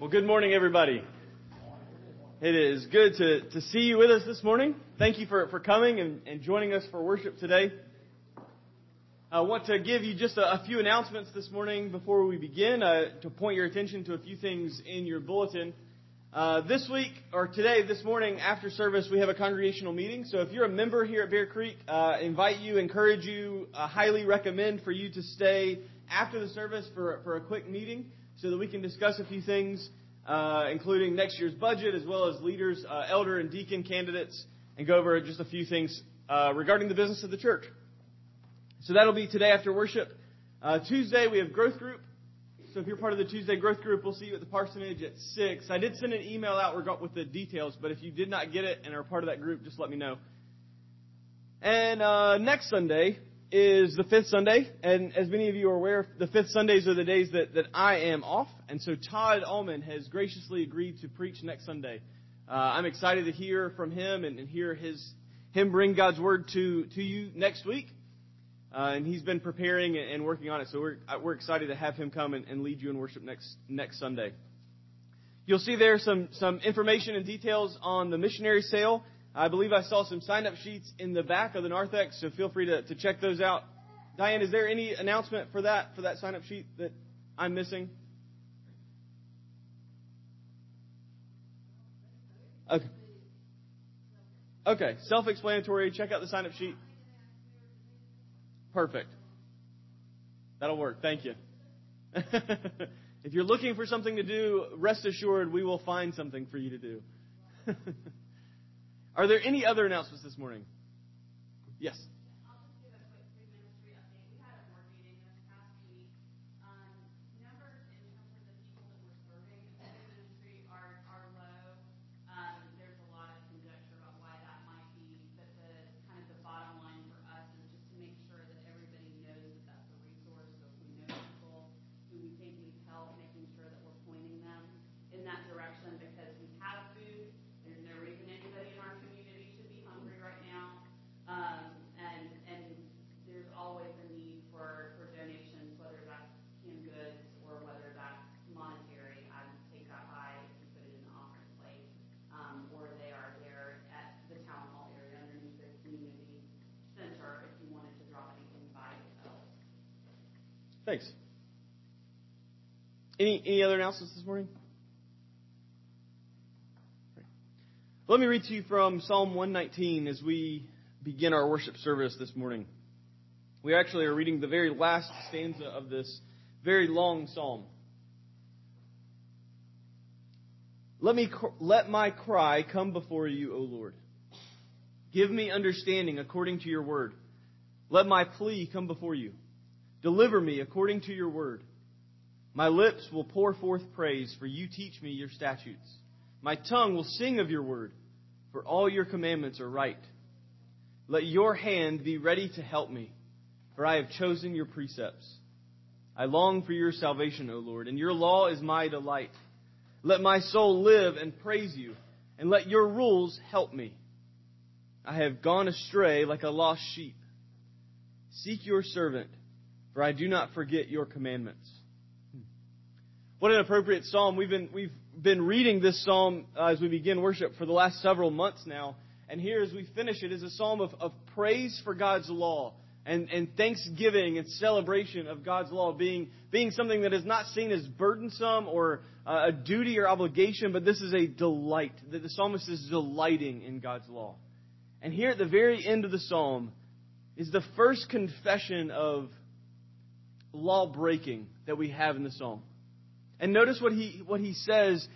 Well, good morning, everybody. It is good to, to see you with us this morning. Thank you for, for coming and, and joining us for worship today. I want to give you just a, a few announcements this morning before we begin uh, to point your attention to a few things in your bulletin. Uh, this week, or today, this morning, after service, we have a congregational meeting. So if you're a member here at Bear Creek, uh, invite you, encourage you, uh, highly recommend for you to stay after the service for, for a quick meeting so that we can discuss a few things, uh, including next year's budget as well as leaders, uh, elder and deacon candidates, and go over just a few things uh, regarding the business of the church. So that'll be today after worship. Uh, Tuesday we have growth group. So if you're part of the Tuesday growth group, we'll see you at the parsonage at six. I did send an email out with the details, but if you did not get it and are part of that group, just let me know. And uh, next Sunday is the fifth Sunday, and as many of you are aware, the fifth Sundays are the days that, that I am off, and so Todd Allman has graciously agreed to preach next Sunday. Uh, I'm excited to hear from him and, and, hear his him bring God's word to to you next week, uh, and he's been preparing and working on it. So we're uh, we're excited to have him come and, and lead you in worship next next Sunday. You'll see there some some information and details on the missionary sale I believe I saw some sign up sheets in the back of the narthex, so feel free to, to check those out. Diane, is there any announcement for that, for that sign up sheet that I'm missing? Okay. Okay, self explanatory. Check out the sign up sheet. Perfect. That'll work. Thank you. if you're looking for something to do, rest assured we will find something for you to do. Are there any other announcements this morning? Yes. Thanks. Any, any other announcements this morning? Let me read to you from Psalm 119 as we begin our worship service this morning. We actually are reading the very last stanza of this very long psalm. Let me let my cry come before you, O Lord. Give me understanding according to your word. Let my plea come before you. Deliver me according to your word. My lips will pour forth praise, for you teach me your statutes. My tongue will sing of your word, for all your commandments are right. Let your hand be ready to help me, for I have chosen your precepts. I long for your salvation, O Lord, and your law is my delight. Let my soul live and praise you, and let your rules help me. I have gone astray like a lost sheep. Seek your servant for I do not forget your commandments. What an appropriate psalm. We've been, we've been reading this psalm uh, as we begin worship for the last several months now. And here, as we finish it, is a psalm of, of praise for God's law and, and thanksgiving and celebration of God's law being, being something that is not seen as burdensome or uh, a duty or obligation, but this is a delight. That the psalmist is delighting in God's law. And here at the very end of the psalm is the first confession of law breaking that we have in the psalm. And notice what he, what he says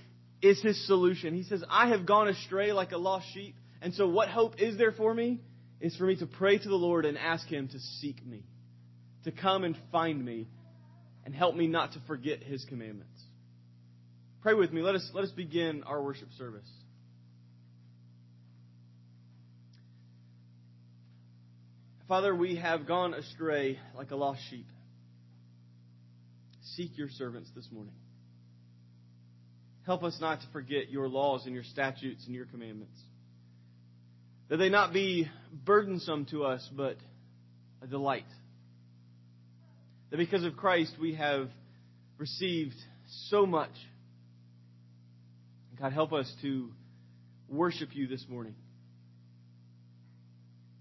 is his solution. He says, I have gone astray like a lost sheep. And so, what hope is there for me? Is for me to pray to the Lord and ask Him to seek me, to come and find me, and help me not to forget His commandments. Pray with me. Let us, let us begin our worship service. Father, we have gone astray like a lost sheep seek your servants this morning. Help us not to forget your laws and your statutes and your commandments. That they not be burdensome to us, but a delight. That because of Christ we have received so much God, help us to worship you this morning,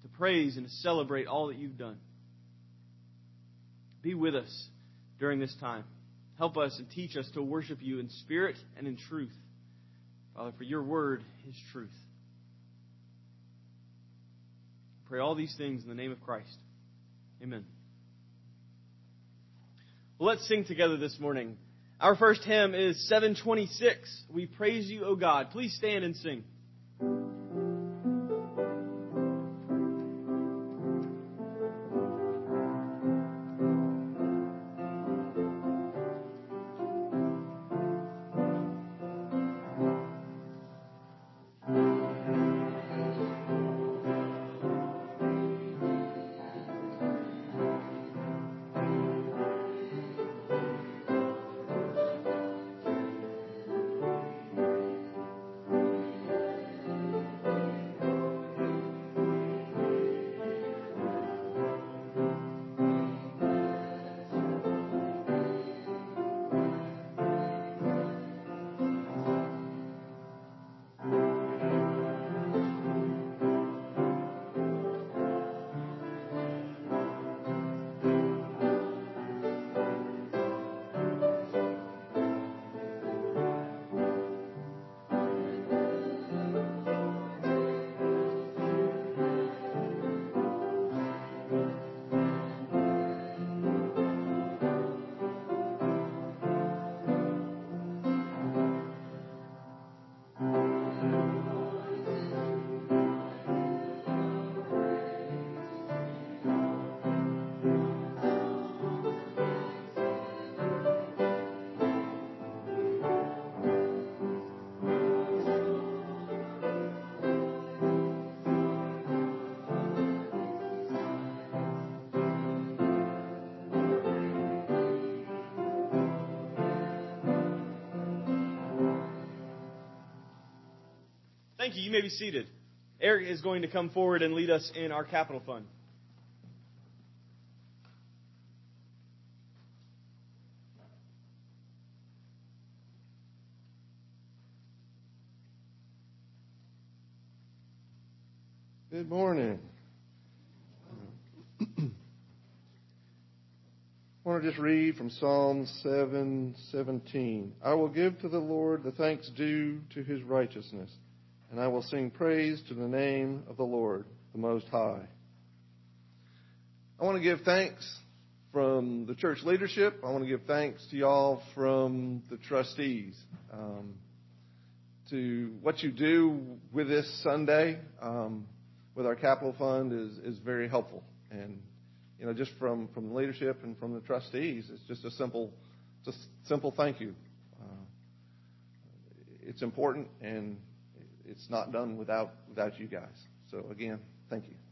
to praise and to celebrate all that you've done. Be with us during this time. Help us and teach us to worship you in spirit and in truth. Father, for your word is truth. Pray all these things in the name of Christ. Amen. Well, let's sing together this morning. Our first hymn is 726. We praise you, O God. Please stand and sing. Thank you. You may be seated. Eric is going to come forward and lead us in our capital fund. Good morning. I want to just read from Psalm 7:17. I will give to the Lord the thanks due to his righteousness and I will sing praise to the name of the Lord, the Most High. I want to give thanks from the church leadership. I want to give thanks to y'all from the trustees. Um, to what you do with this Sunday um, with our capital fund is, is very helpful. And, you know, just from, from the leadership and from the trustees, it's just a simple, just simple thank you. Uh, it's important and it's not done without without you guys. So again, thank you.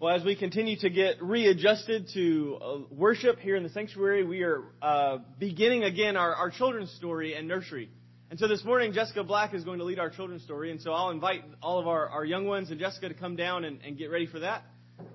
Well, as we continue to get readjusted to uh, worship here in the sanctuary, we are uh, beginning again our, our children's story and nursery. And so this morning, Jessica Black is going to lead our children's story. And so I'll invite all of our, our young ones and Jessica to come down and, and get ready for that.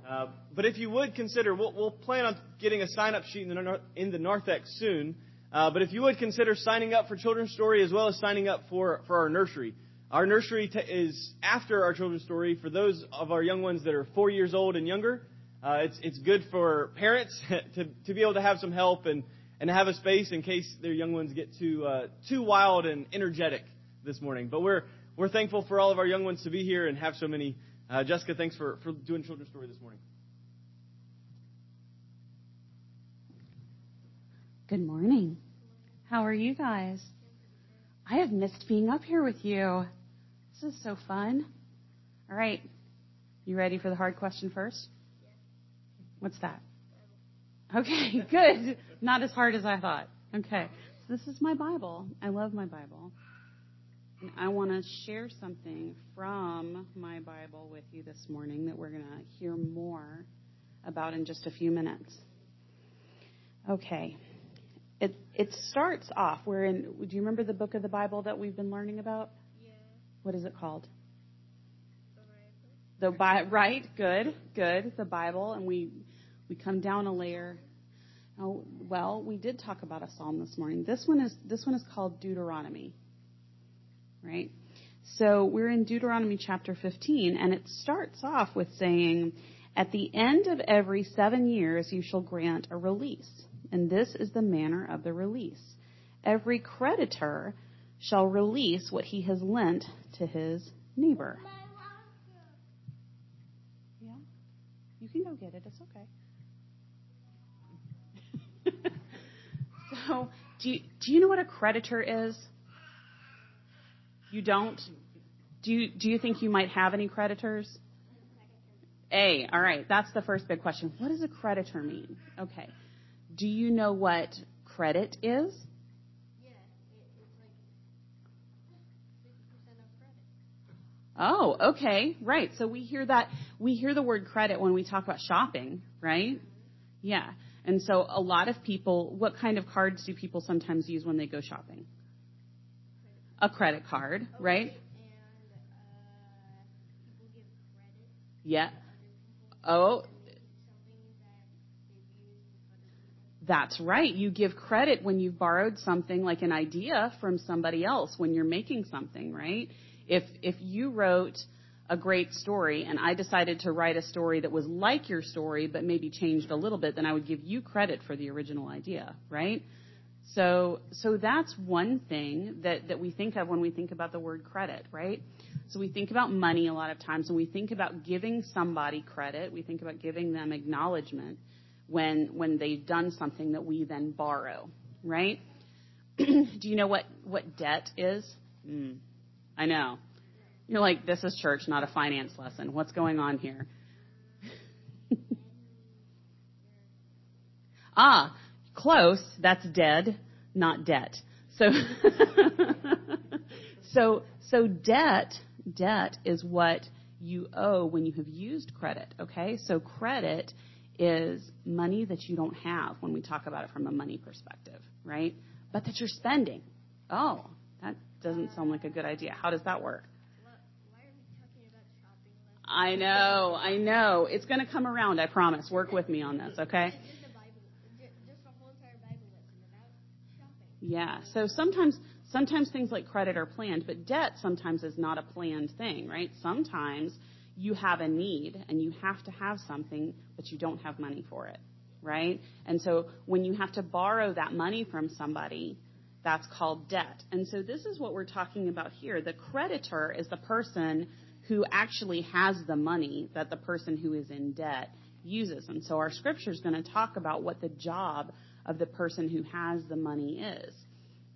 Uh, but if you would consider, we'll, we'll, plan on getting a sign up sheet in the, in the narthex soon. Uh, but if you would consider signing up for children's story as well as signing up for, for our nursery. Our nursery t- is after our children's story for those of our young ones that are four years old and younger. Uh, it's it's good for parents to to be able to have some help and and have a space in case their young ones get too uh, too wild and energetic this morning. But we're we're thankful for all of our young ones to be here and have so many. Uh, Jessica, thanks for, for doing children's story this morning. Good morning. How are you guys? I have missed being up here with you. This is so fun. All right. You ready for the hard question first? What's that? Okay, good. Not as hard as I thought. Okay. So this is my Bible. I love my Bible. And I want to share something from my Bible with you this morning that we're going to hear more about in just a few minutes. Okay. It it starts off. We're in. Do you remember the book of the Bible that we've been learning about? What is it called? The The Bi- right. Good. Good. The Bible, and we we come down a layer. Oh, well, we did talk about a psalm this morning. This one is this one is called Deuteronomy. Right. So we're in Deuteronomy chapter 15, and it starts off with saying, "At the end of every seven years, you shall grant a release." and this is the manner of the release. Every creditor shall release what he has lent to his neighbor. Yeah, you can go get it. It's okay. so, do you, do you know what a creditor is? You don't? Do you, do you think you might have any creditors? A, all right, that's the first big question. What does a creditor mean? Okay. Do you know what credit is? Yeah, it, it's like fifty percent of credit. Oh, okay. Right. So we hear that we hear the word credit when we talk about shopping, right? Yeah. And so a lot of people, what kind of cards do people sometimes use when they go shopping? A credit card, right? And uh, give Yeah. to other people. Oh, Something that they've used with other people. That's right. You give credit when you've borrowed something like an idea from somebody else when you're making something, right? If if you wrote a great story and I decided to write a story that was like your story but maybe changed a little bit, then I would give you credit for the original idea, right? So so that's one thing that we think of when we think about the word credit, right? So we think about money a lot of times and we think about giving somebody credit, we think about giving them acknowledgement when when they've done something that we then borrow, right? Do you know what what debt is? Mm. I know. You're like, this is church, not a finance lesson. What's going on here? ah, close. That's dead, not debt. So, so, so debt, debt is what you owe when you have used credit. Okay, so credit is money that you don't have when we talk about it from a money perspective, right? But that you're spending. Oh, that doesn't sound like a good idea. How does that work? Why why are we talking about shopping? Like, I know, I know. It's going to come around, I promise. Work with me on this, okay? Just the Bible, ju- just a whole entire Bible lesson about shopping. Yeah. So sometimes sometimes things like credit are planned, but debt sometimes is not a planned thing, right? Sometimes you have a need and you have to have something, but you don't have money for it, right? And so when you have to borrow that money from somebody, that's called debt. And so this is what we're talking about here. The creditor is the person who actually has the money that the person who is in debt uses. And so our scripture is going to talk about what the job of the person who has the money is.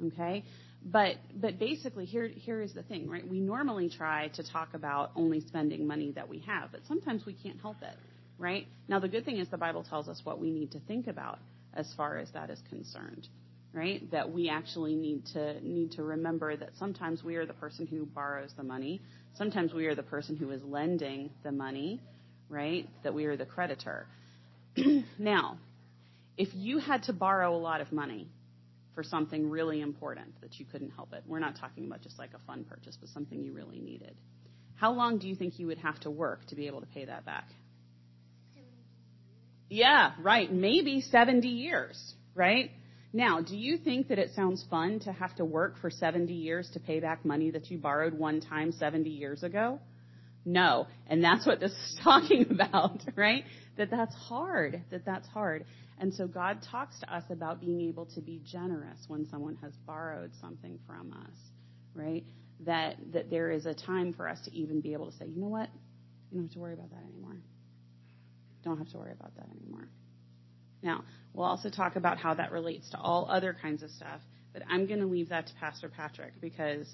Okay? But but basically here here is the thing, right? We normally try to talk about only spending money that we have, but sometimes we can't help it, right? Now the good thing is the Bible tells us what we need to think about as far as that is concerned, right? That we actually need to need to remember that sometimes we are the person who borrows the money, sometimes we are the person who is lending the money, right? That we are the creditor. now, if you had to borrow a lot of money for something really important that you couldn't help it, we're not talking about just like a fun purchase, but something you really needed. How long do you think you would have to work to be able to pay that back? Yeah, right. Maybe 70 years, right? Now, do you think that it sounds fun to have to work for 70 years to pay back money that you borrowed one time 70 years ago? No. And that's what this is talking about, right? That that's hard, that that's hard. And so God talks to us about being able to be generous when someone has borrowed something from us, right? that that there is a time for us to even be able to say, you know what, you don't have to worry about that anymore. Don't have to worry about that anymore. Now, we'll also talk about how that relates to all other kinds of stuff, but I'm going to leave that to Pastor Patrick because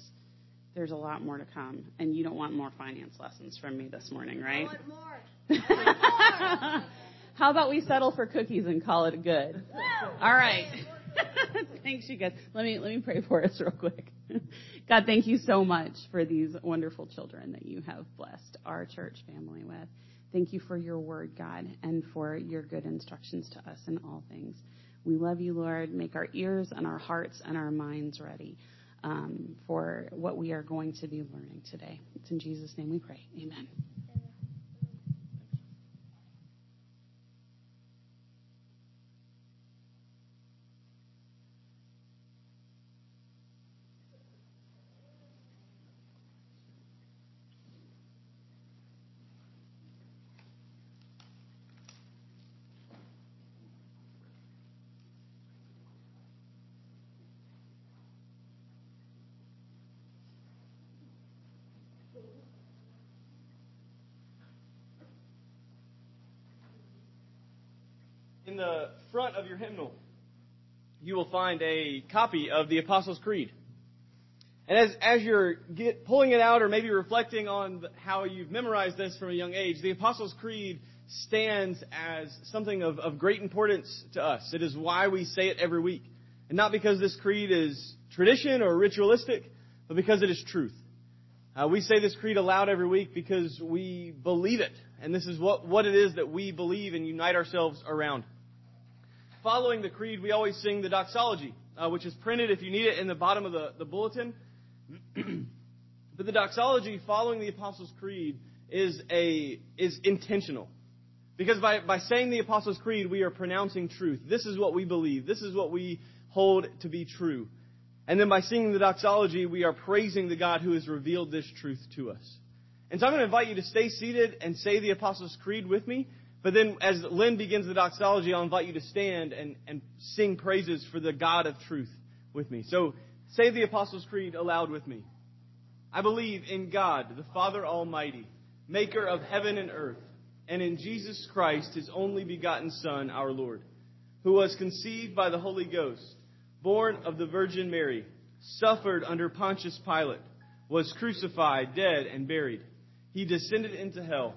there's a lot more to come, and you don't want more finance lessons from me this morning, right? I want more. How about we settle for cookies and call it good? All right. Thanks, you guys. Let me let me pray for us real quick. God, thank you so much for these wonderful children that you have blessed our church family with. Thank you for your word, God, and for your good instructions to us in all things. We love you, Lord. Make our ears and our hearts and our minds ready um, for what we are going to be learning today. It's in Jesus' name we pray. Amen. In the front of your hymnal, you will find a copy of the Apostles' Creed. And as, as you're get, pulling it out or maybe reflecting on how you've memorized this from a young age, the Apostles' Creed stands as something of, of great importance to us. It is why we say it every week. And not because this creed is tradition or ritualistic, but because it is truth. Uh, we say this creed aloud every week because we believe it. And this is what, what it is that we believe and unite ourselves around. Following the creed, we always sing the doxology, uh, which is printed, if you need it, in the bottom of the, the bulletin. but the doxology following the Apostles' Creed is, a, is intentional. Because by, by saying the Apostles' Creed, we are pronouncing truth. This is what we believe. This is what we hold to be true. And then by singing the doxology, we are praising the God who has revealed this truth to us. And so I'm going to invite you to stay seated and say the Apostles' Creed with me. But then as Lynn begins the doxology, I'll invite you to stand and, and sing praises for the God of truth with me. So say the Apostles' Creed aloud with me. I believe in God, the Father Almighty, maker of heaven and earth, and in Jesus Christ, his only begotten Son, our Lord, who was conceived by the Holy Ghost, born of the Virgin Mary, suffered under Pontius Pilate, was crucified, dead, and buried. He descended into hell.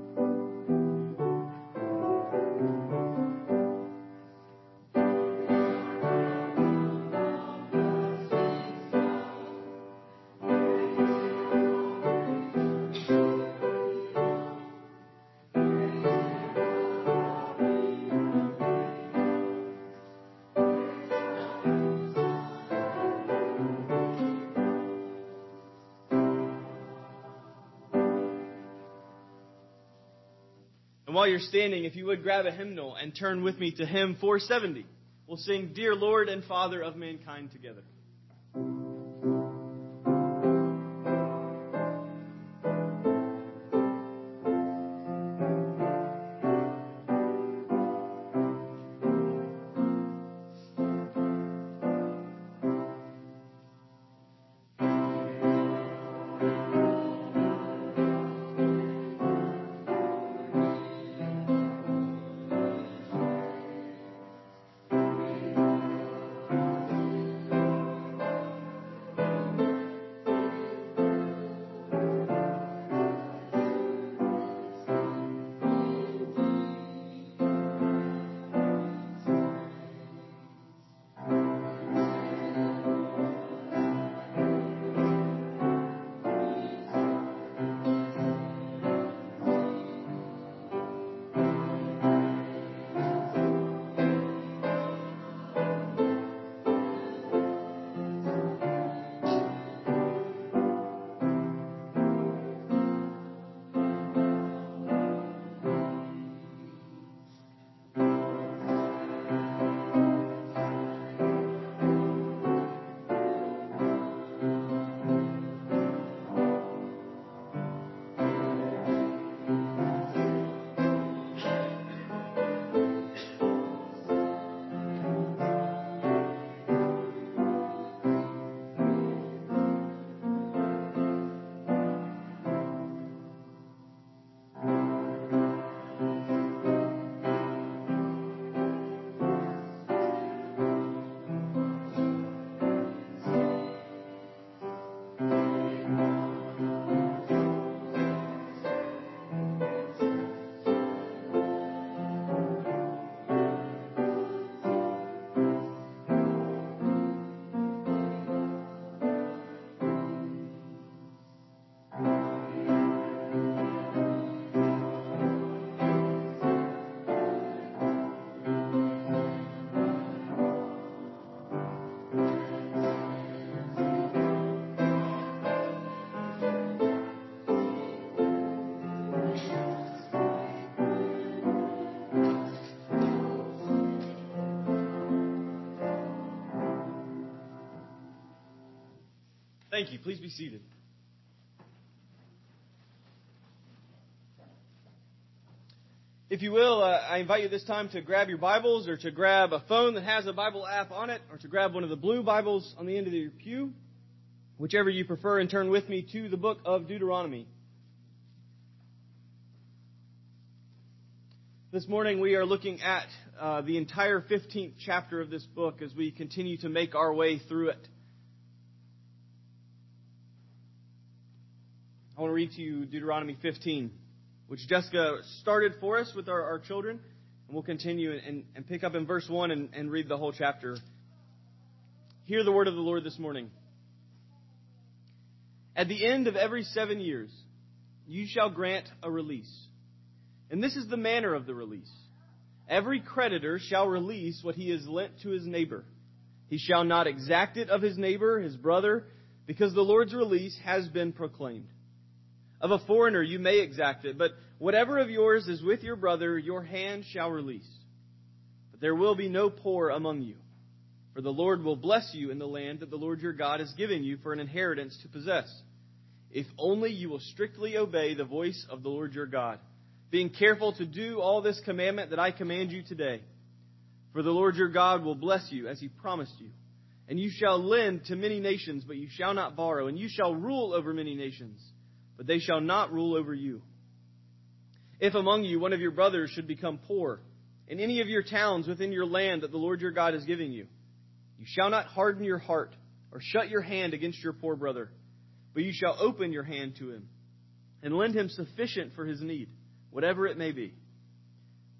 While you're standing, if you would grab a hymnal and turn with me to hymn 470, we'll sing Dear Lord and Father of Mankind together. Thank you. Please be seated. If you will, uh, I invite you this time to grab your Bibles or to grab a phone that has a Bible app on it or to grab one of the blue Bibles on the end of your pew, whichever you prefer, and turn with me to the book of Deuteronomy. This morning we are looking at uh, the entire 15th chapter of this book as we continue to make our way through it. I want to read to you Deuteronomy 15 which Jessica started for us with our, our children. And we'll continue and, and pick up in verse 1 and, and read the whole chapter. Hear the word of the Lord this morning. At the end of every seven years, you shall grant a release. And this is the manner of the release. Every creditor shall release what he has lent to his neighbor. He shall not exact it of his neighbor, his brother, because the Lord's release has been proclaimed. Of a foreigner you may exact it, but whatever of yours is with your brother, your hand shall release. But there will be no poor among you, for the Lord will bless you in the land that the Lord your God has given you for an inheritance to possess, if only you will strictly obey the voice of the Lord your God, being careful to do all this commandment that I command you today. For the Lord your God will bless you as he promised you. And you shall lend to many nations, but you shall not borrow, and you shall rule over many nations but they shall not rule over you. If among you one of your brothers should become poor, in any of your towns within your land that the Lord your God is giving you, you shall not harden your heart or shut your hand against your poor brother, but you shall open your hand to him and lend him sufficient for his need, whatever it may be.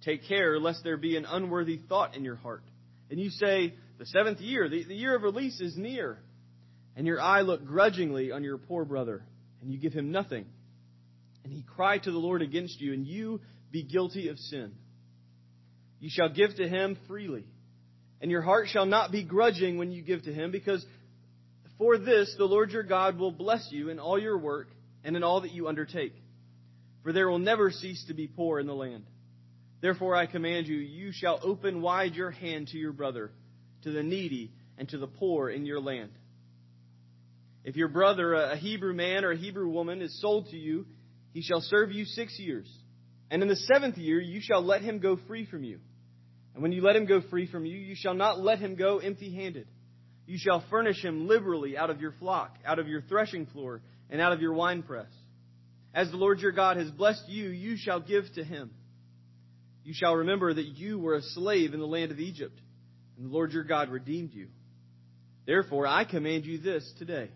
Take care lest there be an unworthy thought in your heart, and you say, The seventh year, the, the year of release is near, and your eye look grudgingly on your poor brother and you give him nothing, and he cry to the Lord against you, and you be guilty of sin. You shall give to him freely, and your heart shall not be grudging when you give to him, because for this the Lord your God will bless you in all your work and in all that you undertake. For there will never cease to be poor in the land. Therefore I command you, you shall open wide your hand to your brother, to the needy, and to the poor in your land. If your brother, a Hebrew man or a Hebrew woman, is sold to you, he shall serve you six years. And in the seventh year you shall let him go free from you. And when you let him go free from you, you shall not let him go empty handed. You shall furnish him liberally out of your flock, out of your threshing floor, and out of your winepress. As the Lord your God has blessed you, you shall give to him. You shall remember that you were a slave in the land of Egypt, and the Lord your God redeemed you. Therefore, I command you this today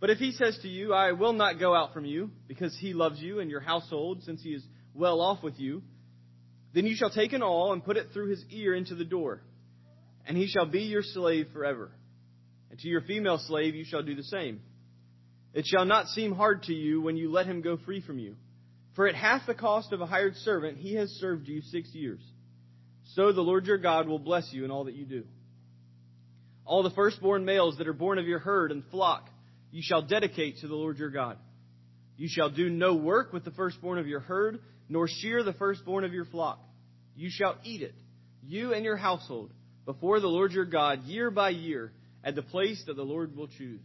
but if he says to you, I will not go out from you, because he loves you and your household, since he is well off with you, then you shall take an awl and put it through his ear into the door, and he shall be your slave forever. And to your female slave you shall do the same. It shall not seem hard to you when you let him go free from you. For at half the cost of a hired servant he has served you six years. So the Lord your God will bless you in all that you do. All the firstborn males that are born of your herd and flock, you shall dedicate to the Lord your God. You shall do no work with the firstborn of your herd, nor shear the firstborn of your flock. You shall eat it, you and your household, before the Lord your God, year by year, at the place that the Lord will choose.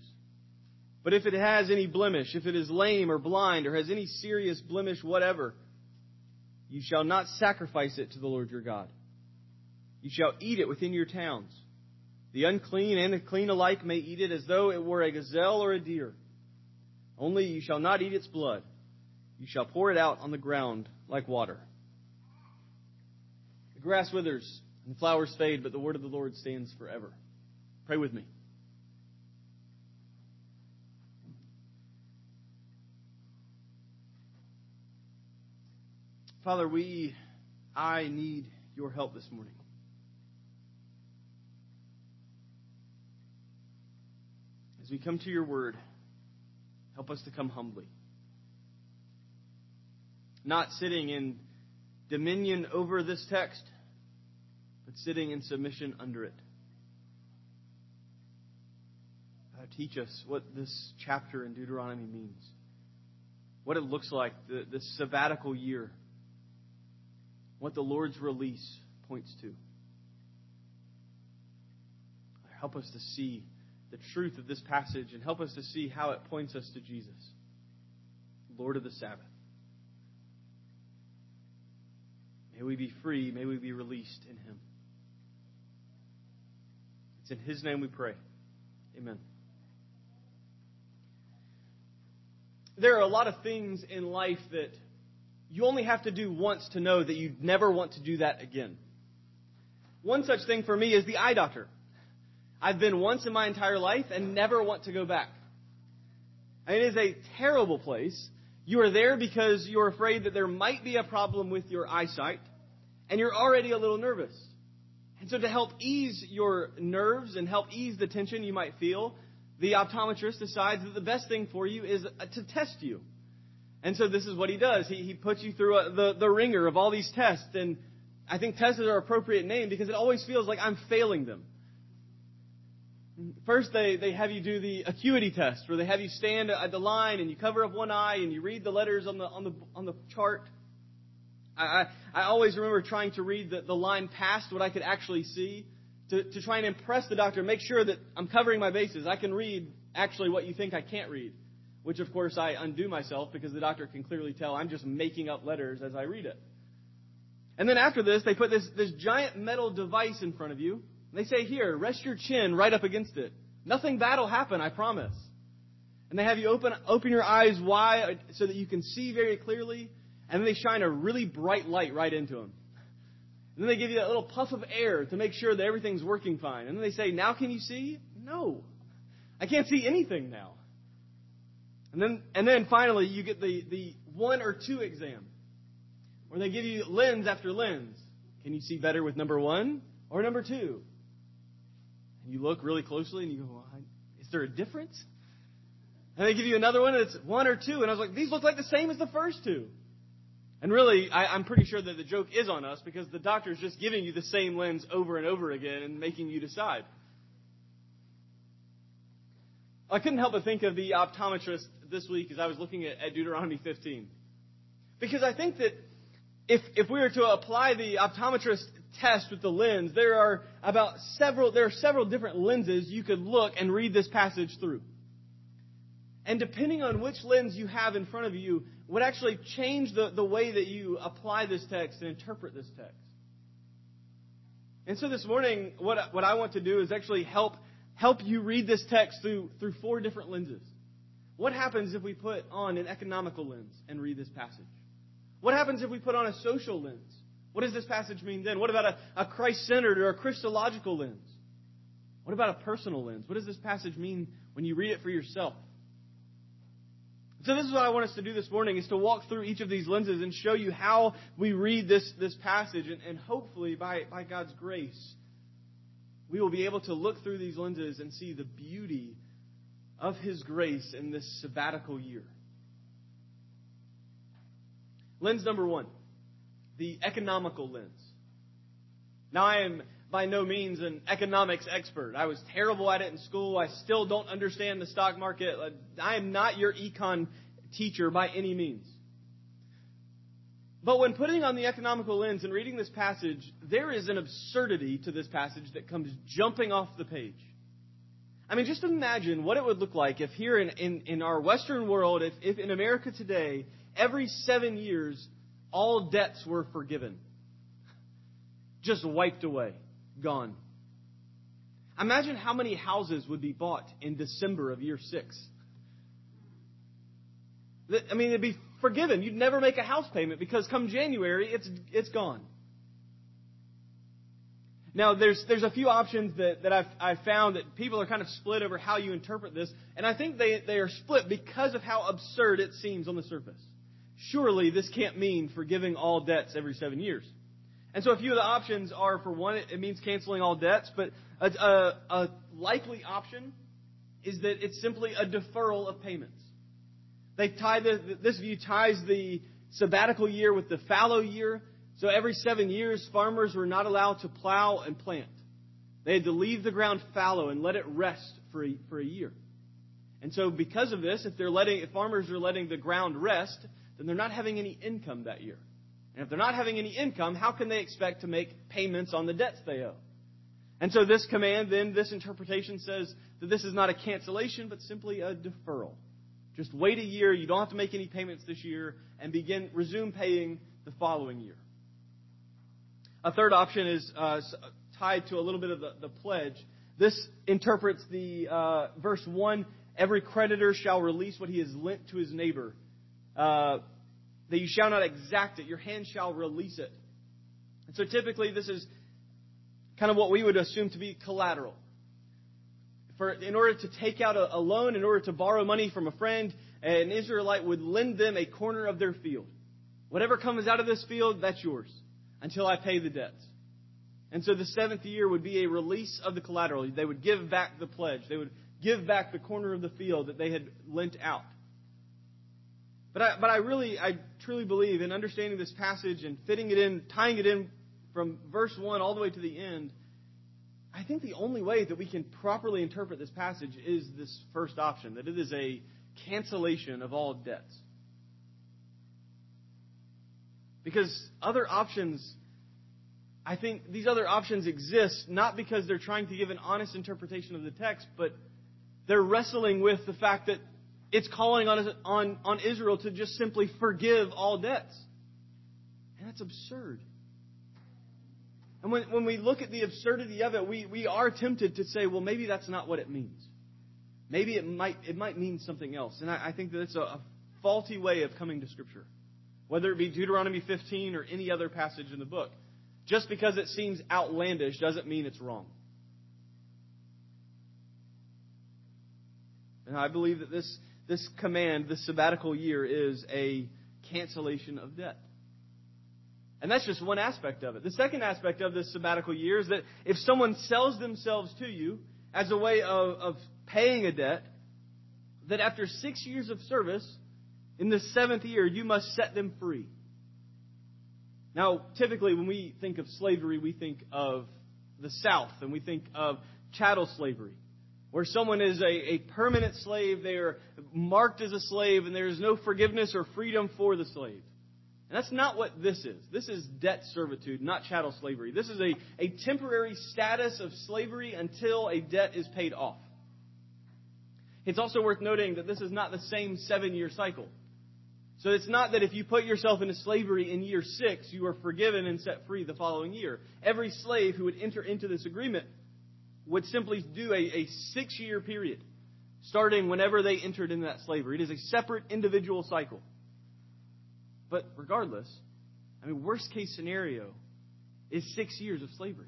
But if it has any blemish, if it is lame or blind, or has any serious blemish whatever, you shall not sacrifice it to the Lord your God. You shall eat it within your towns. The unclean and the clean alike may eat it as though it were a gazelle or a deer. Only you shall not eat its blood. You shall pour it out on the ground like water. The grass withers and the flowers fade, but the word of the Lord stands forever. Pray with me. Father, we, I need your help this morning. As we come to your word, help us to come humbly. Not sitting in dominion over this text, but sitting in submission under it. Uh, teach us what this chapter in Deuteronomy means, what it looks like, the, the sabbatical year, what the Lord's release points to. Help us to see the truth of this passage and help us to see how it points us to Jesus, Lord of the Sabbath. May we be free. May we be released in Him. It's in His name we pray. Amen. There are a lot of things in life that you only have to do once to know that you never want to do that again. One such thing for me is the eye doctor. I've been once in my entire life and never want to go back. It is a terrible place. You are there because you're afraid that there might be a problem with your eyesight, and you're already a little nervous. And so, to help ease your nerves and help ease the tension you might feel, the optometrist decides that the best thing for you is uh, to test you. And so, this is what he does. He, he puts you through a, the, the ringer of all these tests, and I think tests are an appropriate name because it always feels like I'm failing them. First, they, they have you do the acuity test, where they have you stand at the line and you cover up one eye and you read the letters on the, on the, on the chart. I, I, I always remember trying to read the, the line past what I could actually see to, to try and impress the doctor, make sure that I'm covering my bases. I can read actually what you think I can't read, which of course I undo myself because the doctor can clearly tell I'm just making up letters as I read it. And then after this, they put this, this giant metal device in front of you they say, Here, rest your chin right up against it. Nothing bad will happen, I promise. And they have you open, open your eyes wide so that you can see very clearly. And then they shine a really bright light right into them. And then they give you a little puff of air to make sure that everything's working fine. And then they say, Now can you see? No. I can't see anything now. And then, and then finally, you get the, the one or two exam where they give you lens after lens. Can you see better with number one or number two? You look really closely and you go, well, is there a difference? And they give you another one that's one or two. And I was like, these look like the same as the first two. And really, I, I'm pretty sure that the joke is on us because the doctor is just giving you the same lens over and over again and making you decide. I couldn't help but think of the optometrist this week as I was looking at, at Deuteronomy 15. Because I think that if, if we were to apply the optometrist test with the lens, there are about several, there are several different lenses you could look and read this passage through. And depending on which lens you have in front of you, would actually change the, the way that you apply this text and interpret this text. And so this morning, what, what I want to do is actually help, help you read this text through, through four different lenses. What happens if we put on an economical lens and read this passage? What happens if we put on a social lens? What does this passage mean then? What about a, a Christ centered or a Christological lens? What about a personal lens? What does this passage mean when you read it for yourself? So this is what I want us to do this morning is to walk through each of these lenses and show you how we read this, this passage and, and hopefully by, by God's grace we will be able to look through these lenses and see the beauty of His grace in this sabbatical year. Lens number one the economical lens. Now, I am by no means an economics expert. I was terrible at it in school. I still don't understand the stock market. I am not your econ teacher by any means. But when putting on the economical lens and reading this passage, there is an absurdity to this passage that comes jumping off the page. I mean, just imagine what it would look like if here in, in, in our Western world, if, if in America today, every seven years, all debts were forgiven. Just wiped away. Gone. Imagine how many houses would be bought in December of year six. I mean, it'd be forgiven. You'd never make a house payment because come January, it's, it's gone. Now, there's, there's a few options that, that I've, I've found that people are kind of split over how you interpret this, and I think they, they are split because of how absurd it seems on the surface surely this can't mean forgiving all debts every seven years. And so a few of the options are for one, it means canceling all debts, but a, a, a likely option is that it's simply a deferral of payments. They tie the, this view ties the sabbatical year with the fallow year. So every seven years, farmers were not allowed to plow and plant. They had to leave the ground fallow and let it rest for a, for a year. And so because of this, if they're letting, if farmers are letting the ground rest, then they're not having any income that year. And if they're not having any income, how can they expect to make payments on the debts they owe? And so this command, then, this interpretation says that this is not a cancellation, but simply a deferral. Just wait a year, you don't have to make any payments this year, and begin, resume paying the following year. A third option is uh, tied to a little bit of the, the pledge. This interprets the uh, verse 1 every creditor shall release what he has lent to his neighbor. Uh, that you shall not exact it, your hand shall release it. And so typically, this is kind of what we would assume to be collateral. For, in order to take out a, a loan, in order to borrow money from a friend, an Israelite would lend them a corner of their field. Whatever comes out of this field, that's yours until I pay the debts. And so the seventh year would be a release of the collateral. They would give back the pledge. They would give back the corner of the field that they had lent out. But I, but I really, I truly believe in understanding this passage and fitting it in, tying it in from verse 1 all the way to the end, I think the only way that we can properly interpret this passage is this first option, that it is a cancellation of all debts. Because other options, I think these other options exist not because they're trying to give an honest interpretation of the text, but they're wrestling with the fact that it's calling on, on, on Israel to just simply forgive all debts. And that's absurd. And when, when we look at the absurdity of it, we, we are tempted to say, well, maybe that's not what it means. Maybe it might, it might mean something else. And I, I think that it's a, a faulty way of coming to Scripture. Whether it be Deuteronomy 15 or any other passage in the book. Just because it seems outlandish doesn't mean it's wrong. And I believe that this, this command, this sabbatical year, is a cancellation of debt. And that's just one aspect of it. The second aspect of this sabbatical year is that if someone sells themselves to you as a way of, of paying a debt, that after six years of service, in the seventh year, you must set them free. Now, typically, when we think of slavery, we think of the South and we think of chattel slavery, where someone is a, a permanent slave, they are marked as a slave, and there is no forgiveness or freedom for the slave. And that's not what this is. This is debt servitude, not chattel slavery. This is a, a temporary status of slavery until a debt is paid off. It's also worth noting that this is not the same seven year cycle. So it's not that if you put yourself into slavery in year six, you are forgiven and set free the following year. Every slave who would enter into this agreement would simply do a, a six year period, starting whenever they entered into that slavery. It is a separate individual cycle. But regardless, I mean, worst case scenario is six years of slavery.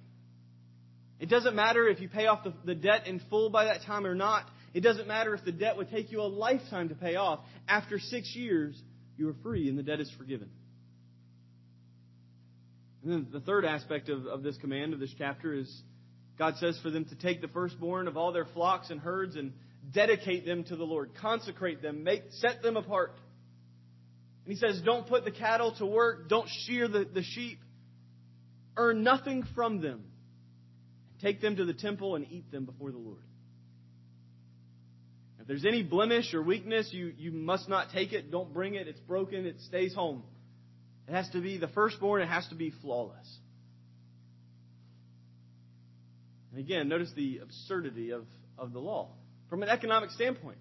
It doesn't matter if you pay off the, the, debt in full by that time or not. It doesn't matter if the debt would take you a lifetime to pay off. After six years, you are free and the debt is forgiven. And then the third aspect of, of this command of this chapter is God says for them to take the firstborn of all their flocks and herds and dedicate them to the Lord, consecrate them, make, set them apart. And he says, Don't put the cattle to work, don't shear the, the sheep, earn nothing from them. Take them to the temple and eat them before the Lord. If there's any blemish or weakness, you, you must not take it. Don't bring it. It's broken. It stays home. It has to be the firstborn. It has to be flawless. And again, notice the absurdity of, of the law from an economic standpoint.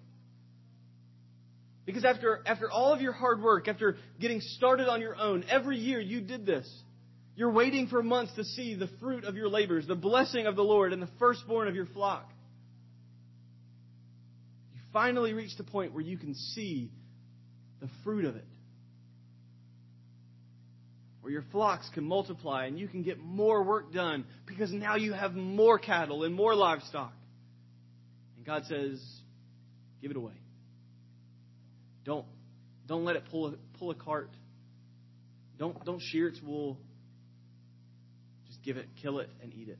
Because after, after all of your hard work, after getting started on your own, every year you did this. You're waiting for months to see the fruit of your labors, the blessing of the Lord, and the firstborn of your flock. You finally reach the point where you can see the fruit of it. Where your flocks can multiply and you can get more work done because now you have more cattle and more livestock. And God says, give it away. Don't, don't let it pull a, pull a cart. Don't, don't shear its wool. Just give it, kill it, and eat it.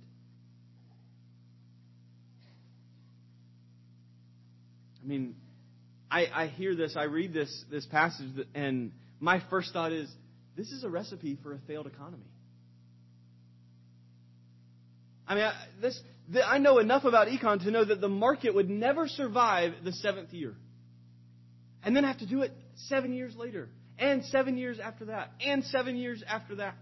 I mean, I, I hear this, I read this, this passage, and my first thought is this is a recipe for a failed economy. I mean, I, this, the, I know enough about econ to know that the market would never survive the seventh year and then have to do it seven years later, and seven years after that, and seven years after that.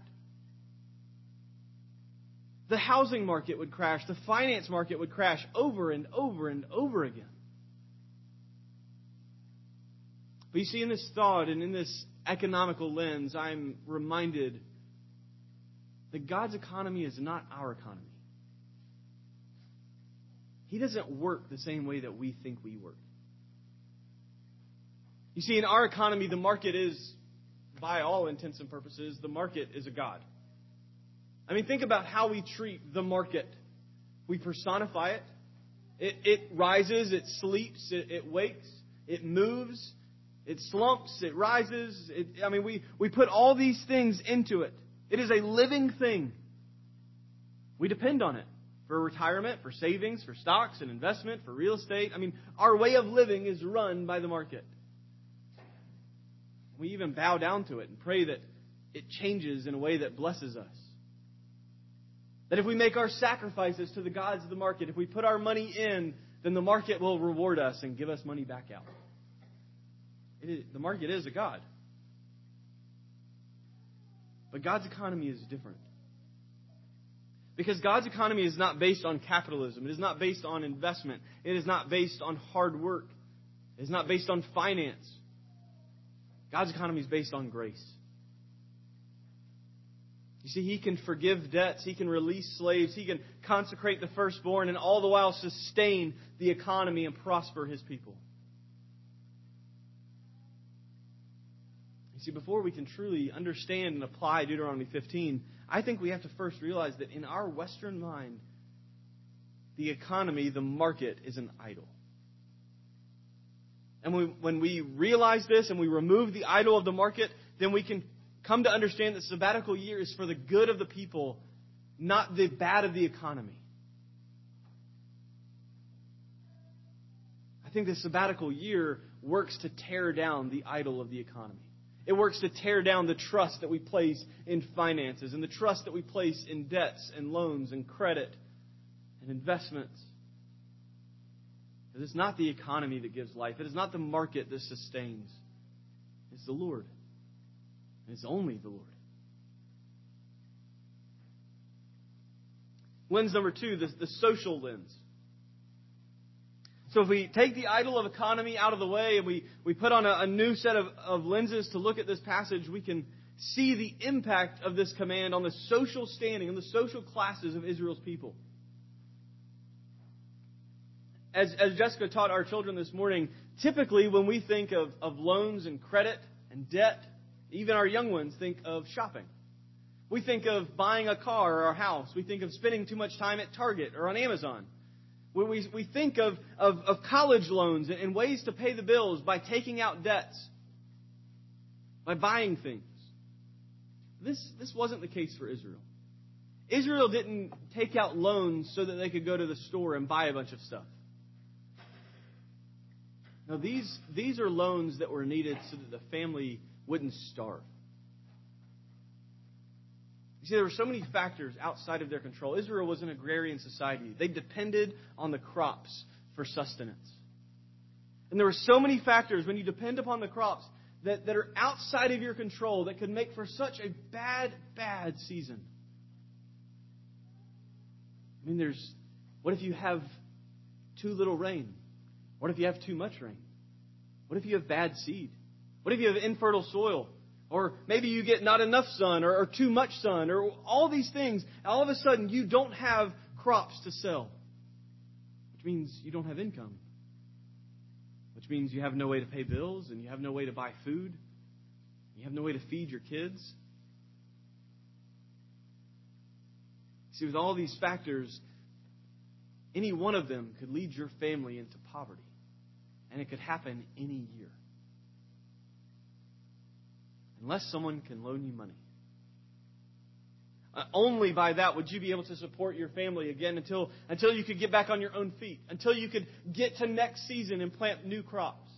the housing market would crash, the finance market would crash over and over and over again. But you see, in this thought and in this economical lens, I'm reminded that God's economy is not our economy. He doesn't work the same way that we think we work. You see, in our economy, the market is, by all intents and purposes, the market is a God. I mean, think about how we treat the market. We personify it. It, it rises, it sleeps, it, it wakes, it moves, it slumps, it rises. It, I mean, we, we put all these things into it. It is a living thing. We depend on it for retirement, for savings, for stocks and investment, for real estate. I mean, our way of living is run by the market. We even bow down to it and pray that it changes in a way that blesses us. That if we make our sacrifices to the gods of the market, if we put our money in, then the market will reward us and give us money back out. The market is a God. But God's economy is different. Because God's economy is not based on capitalism. It is not based on investment. It is not based on hard work. It is not based on finance. God's economy is based on grace. You see, He can forgive debts, He can release slaves, He can consecrate the firstborn, and all the while sustain the economy and prosper His people. You see, before we can truly understand and apply Deuteronomy 15, I think we have to first realize that in our Western mind, the economy, the market, is an idol. And we, when we realize this and we remove the idol of the market, then we can come to understand that sabbatical year is for the good of the people, not the bad of the economy. I think the sabbatical year works to tear down the idol of the economy. It works to tear down the trust that we place in finances and the trust that we place in debts and loans and credit and investments. It is not the economy that gives life. It is not the market that sustains. It's the Lord. It's only the Lord. Lens number two, the, the social lens. So if we take the idol of economy out of the way and we, we put on a, a new set of, of lenses to look at this passage, we can see the impact of this command on the social standing, on the social classes of Israel's people. As, as Jessica taught our children this morning, typically when we think of, of loans and credit and debt, even our young ones think of shopping. We think of buying a car or a house. We think of spending too much time at Target or on Amazon. When we, we think of, of, of college loans and ways to pay the bills by taking out debts, by buying things. This, this wasn't the case for Israel. Israel didn't take out loans so that they could go to the store and buy a bunch of stuff. No, these, these are loans that were needed so that the family wouldn't starve. See, there were so many factors outside of their control. Israel was an agrarian society. They depended on the crops for sustenance. And there were so many factors when you depend upon the crops that, that are outside of your control that could make for such a bad, bad season. I mean, there's what if you have too little rain? What if you have too much rain? What if you have bad seed? What if you have infertile soil? Or maybe you get not enough sun or, or too much sun or all these things. All of a sudden, you don't have crops to sell, which means you don't have income, which means you have no way to pay bills and you have no way to buy food. You have no way to feed your kids. See, with all these factors, any one of them could lead your family into poverty. And it could happen any year unless someone can loan you money. Uh, only by that would you be able to support your family again until, until you could get back on your own feet, until you could get to next season and plant new crops.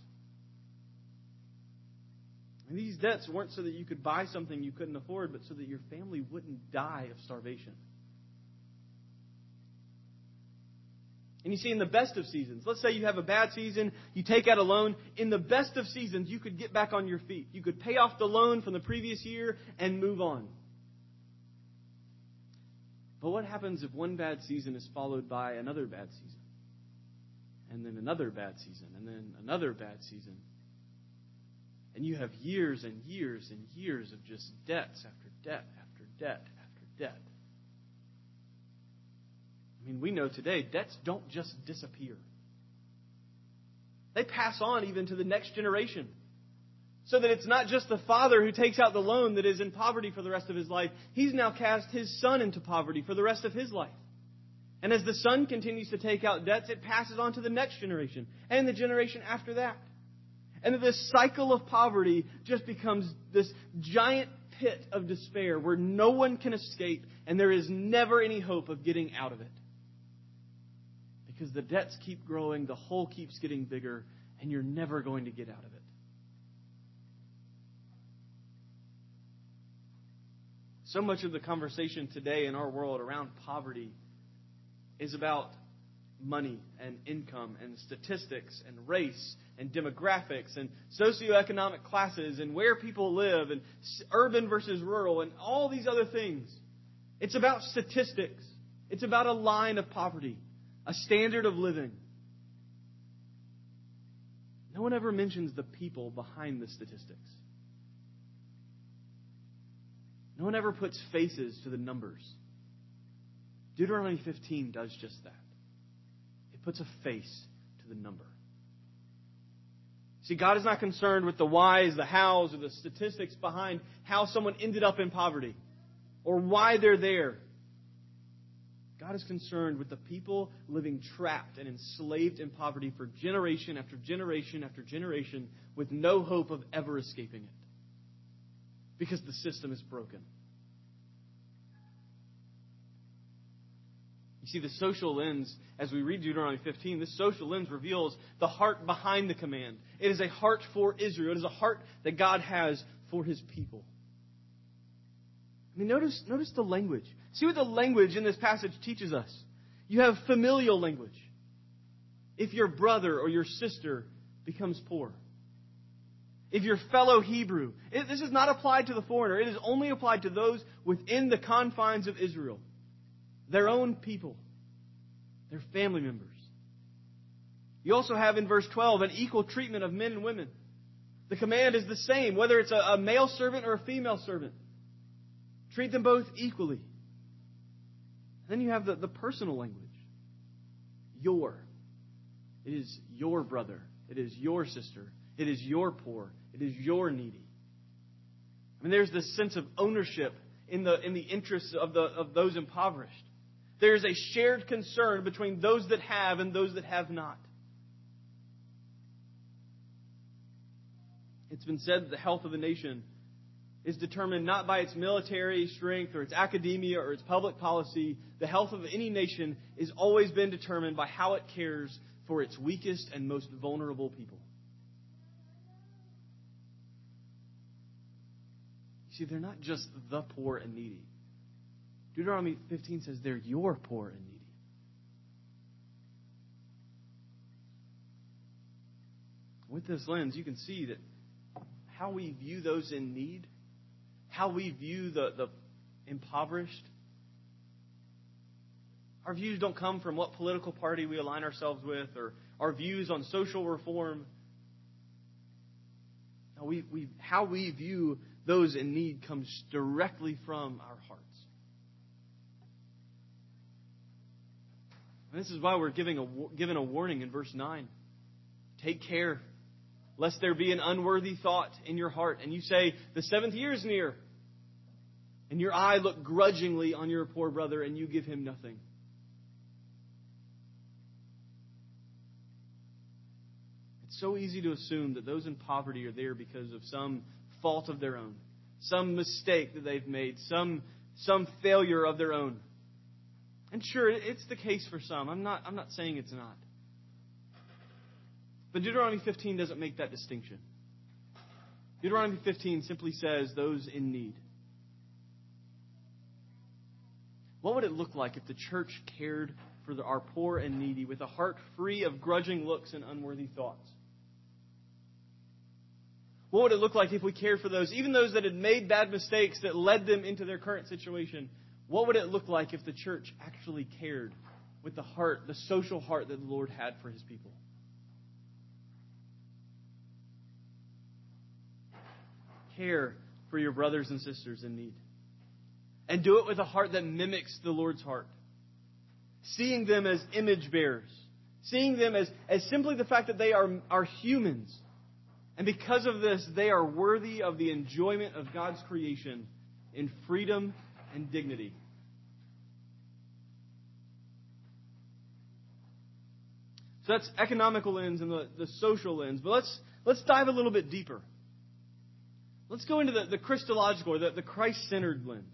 And these debts weren't so that you could buy something you couldn't afford, but so that your family wouldn't die of starvation. And you see, in the best of seasons, let's say you have a bad season, you take out a loan. In the best of seasons, you could get back on your feet. You could pay off the loan from the previous year and move on. But what happens if one bad season is followed by another bad season? And then another bad season, and then another bad season. And you have years and years and years of just debts after debt after debt after debt. I mean, we know today debts don't just disappear. They pass on even to the next generation. So that it's not just the father who takes out the loan that is in poverty for the rest of his life. He's now cast his son into poverty for the rest of his life. And as the son continues to take out debts, it passes on to the next generation and the generation after that. And this cycle of poverty just becomes this giant pit of despair where no one can escape and there is never any hope of getting out of it. Because the debts keep growing, the hole keeps getting bigger, and you're never going to get out of it. So much of the conversation today in our world around poverty is about money and income and statistics and race and demographics and socioeconomic classes and where people live and urban versus rural and all these other things. It's about statistics. It's about a line of poverty, a standard of living. No one ever mentions the people behind the statistics. No one ever puts faces to the numbers. Deuteronomy 15 does just that it puts a face to the number. See, God is not concerned with the whys, the hows, or the statistics behind how someone ended up in poverty or why they're there. God is concerned with the people living trapped and enslaved in poverty for generation after generation after generation with no hope of ever escaping it. Because the system is broken. You see, the social lens, as we read Deuteronomy 15, this social lens reveals the heart behind the command. It is a heart for Israel. It is a heart that God has for his people. I mean, notice, notice the language. See what the language in this passage teaches us. You have familial language. If your brother or your sister becomes poor, if your fellow Hebrew, it, this is not applied to the foreigner, it is only applied to those within the confines of Israel their own people, their family members. You also have in verse 12 an equal treatment of men and women. The command is the same, whether it's a, a male servant or a female servant. Treat them both equally. Then you have the, the personal language. Your. It is your brother. It is your sister. It is your poor. It is your needy. I mean, there's this sense of ownership in the, in the interests of, the, of those impoverished. There's a shared concern between those that have and those that have not. It's been said that the health of a nation is determined not by its military strength or its academia or its public policy. The health of any nation has always been determined by how it cares for its weakest and most vulnerable people. See, they're not just the poor and needy. Deuteronomy 15 says they're your poor and needy. With this lens, you can see that how we view those in need, how we view the, the impoverished, our views don't come from what political party we align ourselves with or our views on social reform. No, we, we, how we view those in need comes directly from our hearts. And this is why we're giving a, given a warning in verse 9. Take care, lest there be an unworthy thought in your heart, and you say, The seventh year is near. And your eye look grudgingly on your poor brother, and you give him nothing. It's so easy to assume that those in poverty are there because of some fault of their own, some mistake that they've made, some, some failure of their own. And sure, it's the case for some. I'm not, I'm not saying it's not. But Deuteronomy 15 doesn't make that distinction. Deuteronomy 15 simply says those in need. What would it look like if the church cared for the, our poor and needy with a heart free of grudging looks and unworthy thoughts? What would it look like if we cared for those, even those that had made bad mistakes that led them into their current situation, what would it look like if the church actually cared with the heart, the social heart that the Lord had for his people? Care for your brothers and sisters in need. And do it with a heart that mimics the Lord's heart. Seeing them as image bearers. Seeing them as, as simply the fact that they are, are humans. And because of this, they are worthy of the enjoyment of God's creation in freedom and dignity. So that's economical lens and the, the social lens. But let's, let's dive a little bit deeper. Let's go into the, the Christological or the, the Christ centered lens.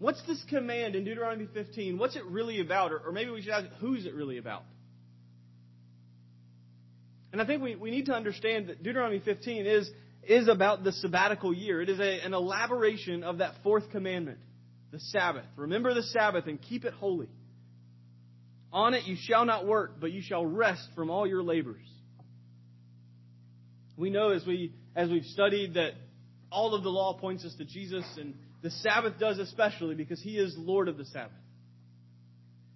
What's this command in Deuteronomy 15? What's it really about? Or, or maybe we should ask, who's it really about? And I think we, we need to understand that Deuteronomy 15 is, is about the sabbatical year. It is a, an elaboration of that fourth commandment, the Sabbath. Remember the Sabbath and keep it holy. On it you shall not work, but you shall rest from all your labors. We know as we as we've studied that all of the law points us to Jesus, and the Sabbath does especially because He is Lord of the Sabbath.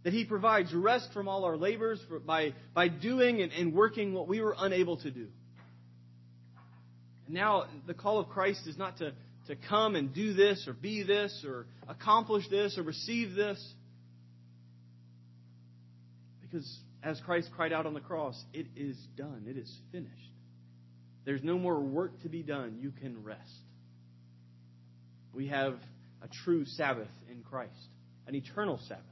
That He provides rest from all our labors for, by, by doing and, and working what we were unable to do. And now, the call of Christ is not to, to come and do this or be this or accomplish this or receive this. Because as Christ cried out on the cross, it is done, it is finished. There's no more work to be done. You can rest. We have a true Sabbath in Christ, an eternal Sabbath.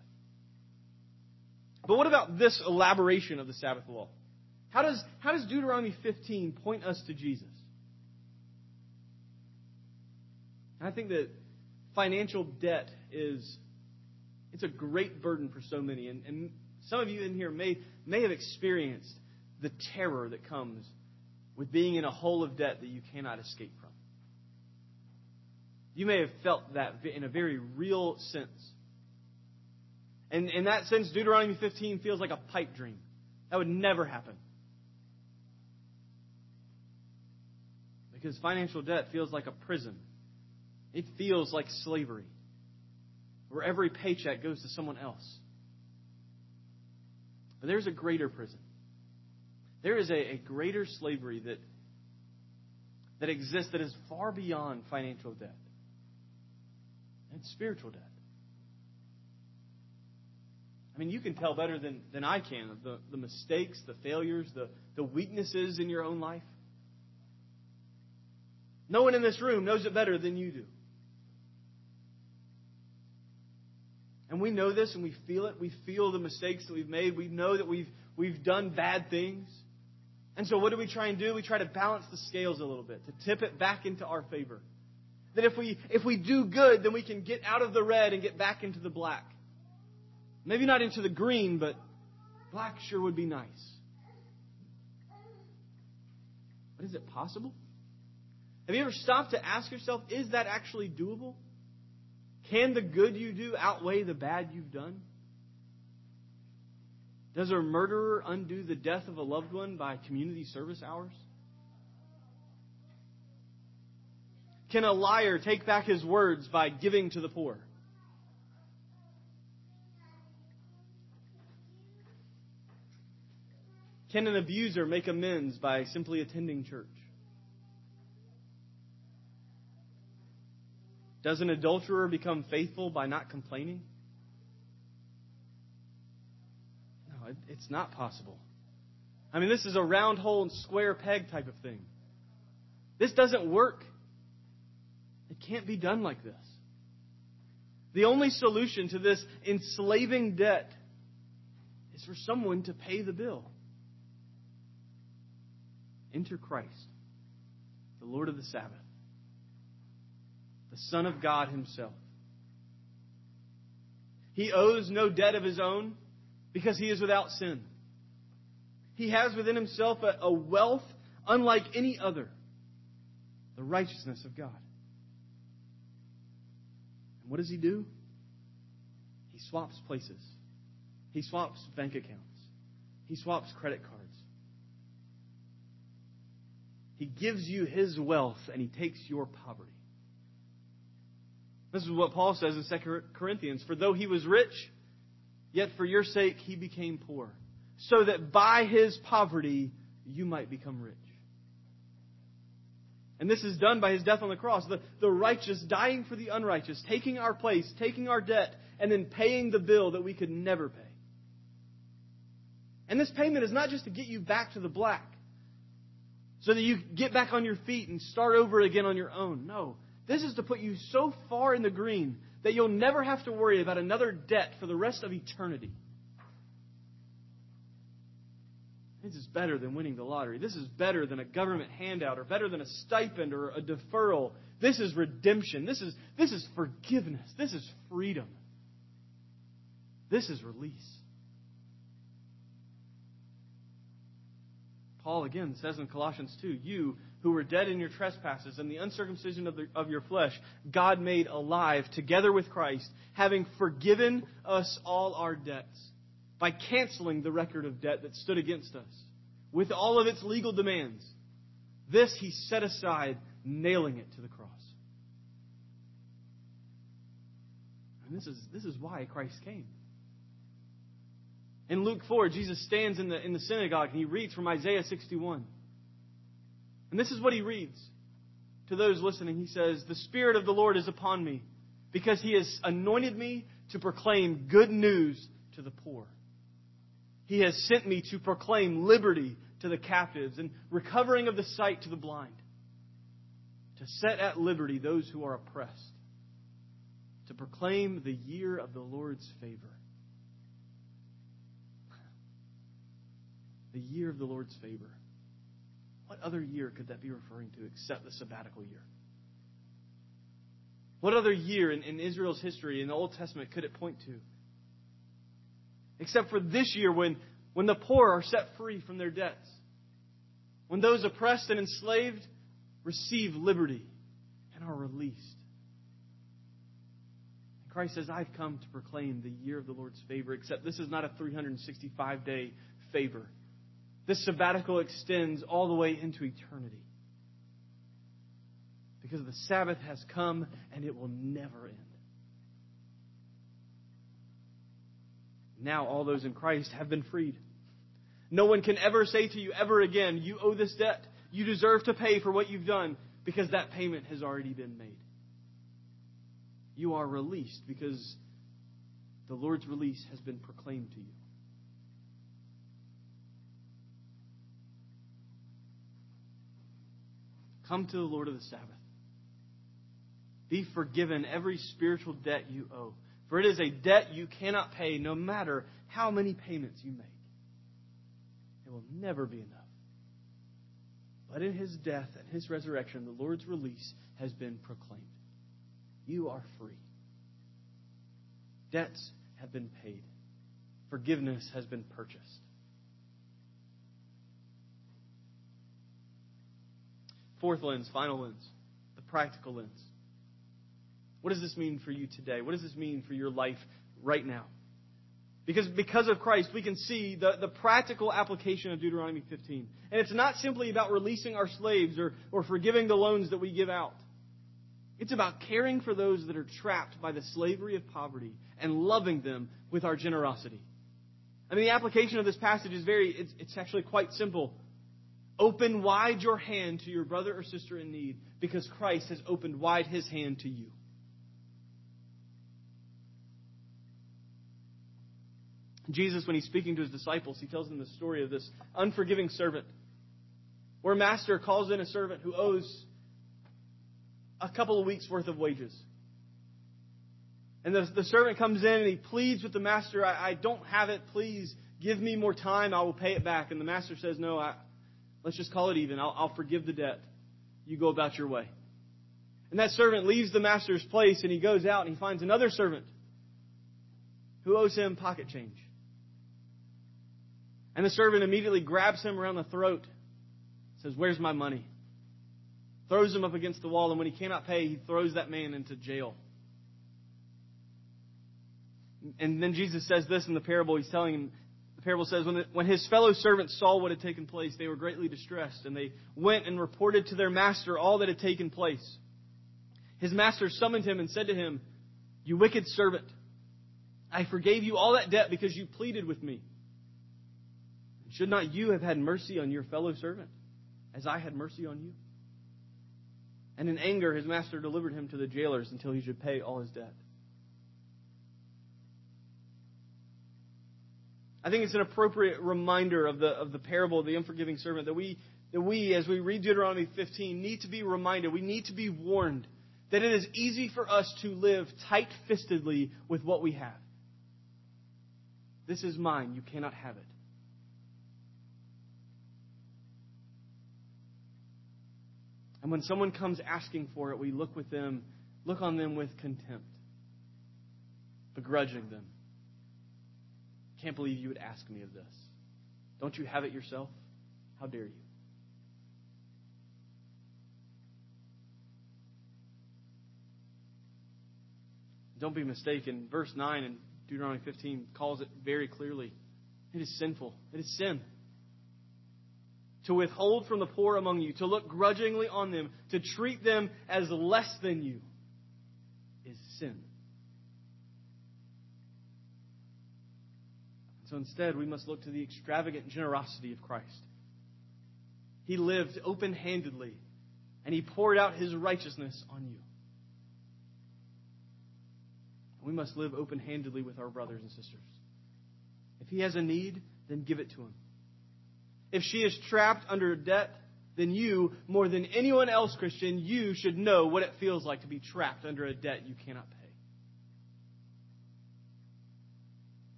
But what about this elaboration of the Sabbath law? How does, how does Deuteronomy 15 point us to Jesus? I think that financial debt is it's a great burden for so many. And, and some of you in here may, may have experienced the terror that comes with being in a hole of debt that you cannot escape. You may have felt that in a very real sense. And in that sense, Deuteronomy 15 feels like a pipe dream. That would never happen. Because financial debt feels like a prison. It feels like slavery, where every paycheck goes to someone else. But there's a greater prison. There is a, a greater slavery that, that exists that is far beyond financial debt. It's spiritual death. I mean, you can tell better than, than I can the, the mistakes, the failures, the, the weaknesses in your own life. No one in this room knows it better than you do. And we know this and we feel it. We feel the mistakes that we've made. We know that we've, we've done bad things. And so what do we try and do? We try to balance the scales a little bit, to tip it back into our favor. That if we, if we do good, then we can get out of the red and get back into the black. Maybe not into the green, but black sure would be nice. But is it possible? Have you ever stopped to ask yourself, is that actually doable? Can the good you do outweigh the bad you've done? Does a murderer undo the death of a loved one by community service hours? Can a liar take back his words by giving to the poor? Can an abuser make amends by simply attending church? Does an adulterer become faithful by not complaining? No, it's not possible. I mean, this is a round hole and square peg type of thing. This doesn't work. It can't be done like this. The only solution to this enslaving debt is for someone to pay the bill. Enter Christ, the Lord of the Sabbath, the Son of God Himself. He owes no debt of His own because he is without sin. He has within himself a, wealth unlike any other the righteousness of God. What does he do? He swaps places, he swaps bank accounts, he swaps credit cards. He gives you his wealth and he takes your poverty. This is what Paul says in 2 Corinthians. For though he was rich, yet for your sake he became poor, so that by his poverty you might become rich. And this is done by his death on the cross. The, the righteous dying for the unrighteous, taking our place, taking our debt, and then paying the bill that we could never pay. And this payment is not just to get you back to the black, so that you get back on your feet and start over again on your own. No. This is to put you so far in the green that you'll never have to worry about another debt for the rest of eternity. This is better than winning the lottery. This is better than a government handout or better than a stipend or a deferral. This is redemption. This is, this is forgiveness. This is freedom. This is release. Paul again says in Colossians 2 You who were dead in your trespasses and the uncircumcision of, the, of your flesh, God made alive together with Christ, having forgiven us all our debts by canceling the record of debt that stood against us with all of its legal demands. This he set aside, nailing it to the cross. And this is, this is why Christ came. In Luke 4, Jesus stands in the, in the synagogue and he reads from Isaiah 61. And this is what he reads to those listening. He says, The Spirit of the Lord is upon me because he has anointed me to proclaim good news to the poor. He has sent me to proclaim liberty to the captives and recovering of the sight to the blind, to set at liberty those who are oppressed, to proclaim the year of the Lord's favor. The year of the Lord's favor. What other year could that be referring to except the sabbatical year? What other year in, in Israel's history in the Old Testament could it point to? Except for this year when, when the poor are set free from their debts. When those oppressed and enslaved receive liberty and are released. And Christ says, I've come to proclaim the year of the Lord's favor, except this is not a 365 day favor. This sabbatical extends all the way into eternity. Because the Sabbath has come and it will never end. Now all those in Christ have been freed. No one can ever say to you ever again, you owe this debt. You deserve to pay for what you've done because that payment has already been made. You are released because the Lord's release has been proclaimed to you. Come to the Lord of the Sabbath. Be forgiven every spiritual debt you owe. For it is a debt you cannot pay no matter how many payments you make. It will never be enough. But in his death and his resurrection, the Lord's release has been proclaimed. You are free. Debts have been paid. Forgiveness has been purchased. Fourth lens, final lens, the practical lens. What does this mean for you today? What does this mean for your life right now? Because, because of Christ, we can see the, the practical application of Deuteronomy 15. And it's not simply about releasing our slaves or, or forgiving the loans that we give out. It's about caring for those that are trapped by the slavery of poverty and loving them with our generosity. I mean, the application of this passage is very, it's, it's actually quite simple. Open wide your hand to your brother or sister in need because Christ has opened wide his hand to you. Jesus, when he's speaking to his disciples, he tells them the story of this unforgiving servant, where a master calls in a servant who owes a couple of weeks' worth of wages. And the, the servant comes in and he pleads with the master, I, I don't have it. Please give me more time. I will pay it back. And the master says, No, I, let's just call it even. I'll, I'll forgive the debt. You go about your way. And that servant leaves the master's place and he goes out and he finds another servant who owes him pocket change. And the servant immediately grabs him around the throat, says, Where's my money? Throws him up against the wall, and when he cannot pay, he throws that man into jail. And then Jesus says this in the parable. He's telling him, the parable says, when, the, when his fellow servants saw what had taken place, they were greatly distressed, and they went and reported to their master all that had taken place. His master summoned him and said to him, You wicked servant, I forgave you all that debt because you pleaded with me. Should not you have had mercy on your fellow servant, as I had mercy on you? And in anger, his master delivered him to the jailers until he should pay all his debt. I think it's an appropriate reminder of the, of the parable of the unforgiving servant that we, that we, as we read Deuteronomy 15, need to be reminded, we need to be warned that it is easy for us to live tight fistedly with what we have. This is mine, you cannot have it. And when someone comes asking for it, we look with them, look on them with contempt, begrudging them. Can't believe you would ask me of this. Don't you have it yourself? How dare you? Don't be mistaken. Verse 9 in Deuteronomy 15 calls it very clearly. It is sinful. It is sin to withhold from the poor among you, to look grudgingly on them, to treat them as less than you, is sin. So instead, we must look to the extravagant generosity of Christ. He lived open handedly, and He poured out His righteousness on you. We must live open handedly with our brothers and sisters. If He has a need, then give it to Him. If she is trapped under a debt, then you, more than anyone else, Christian, you should know what it feels like to be trapped under a debt you cannot pay.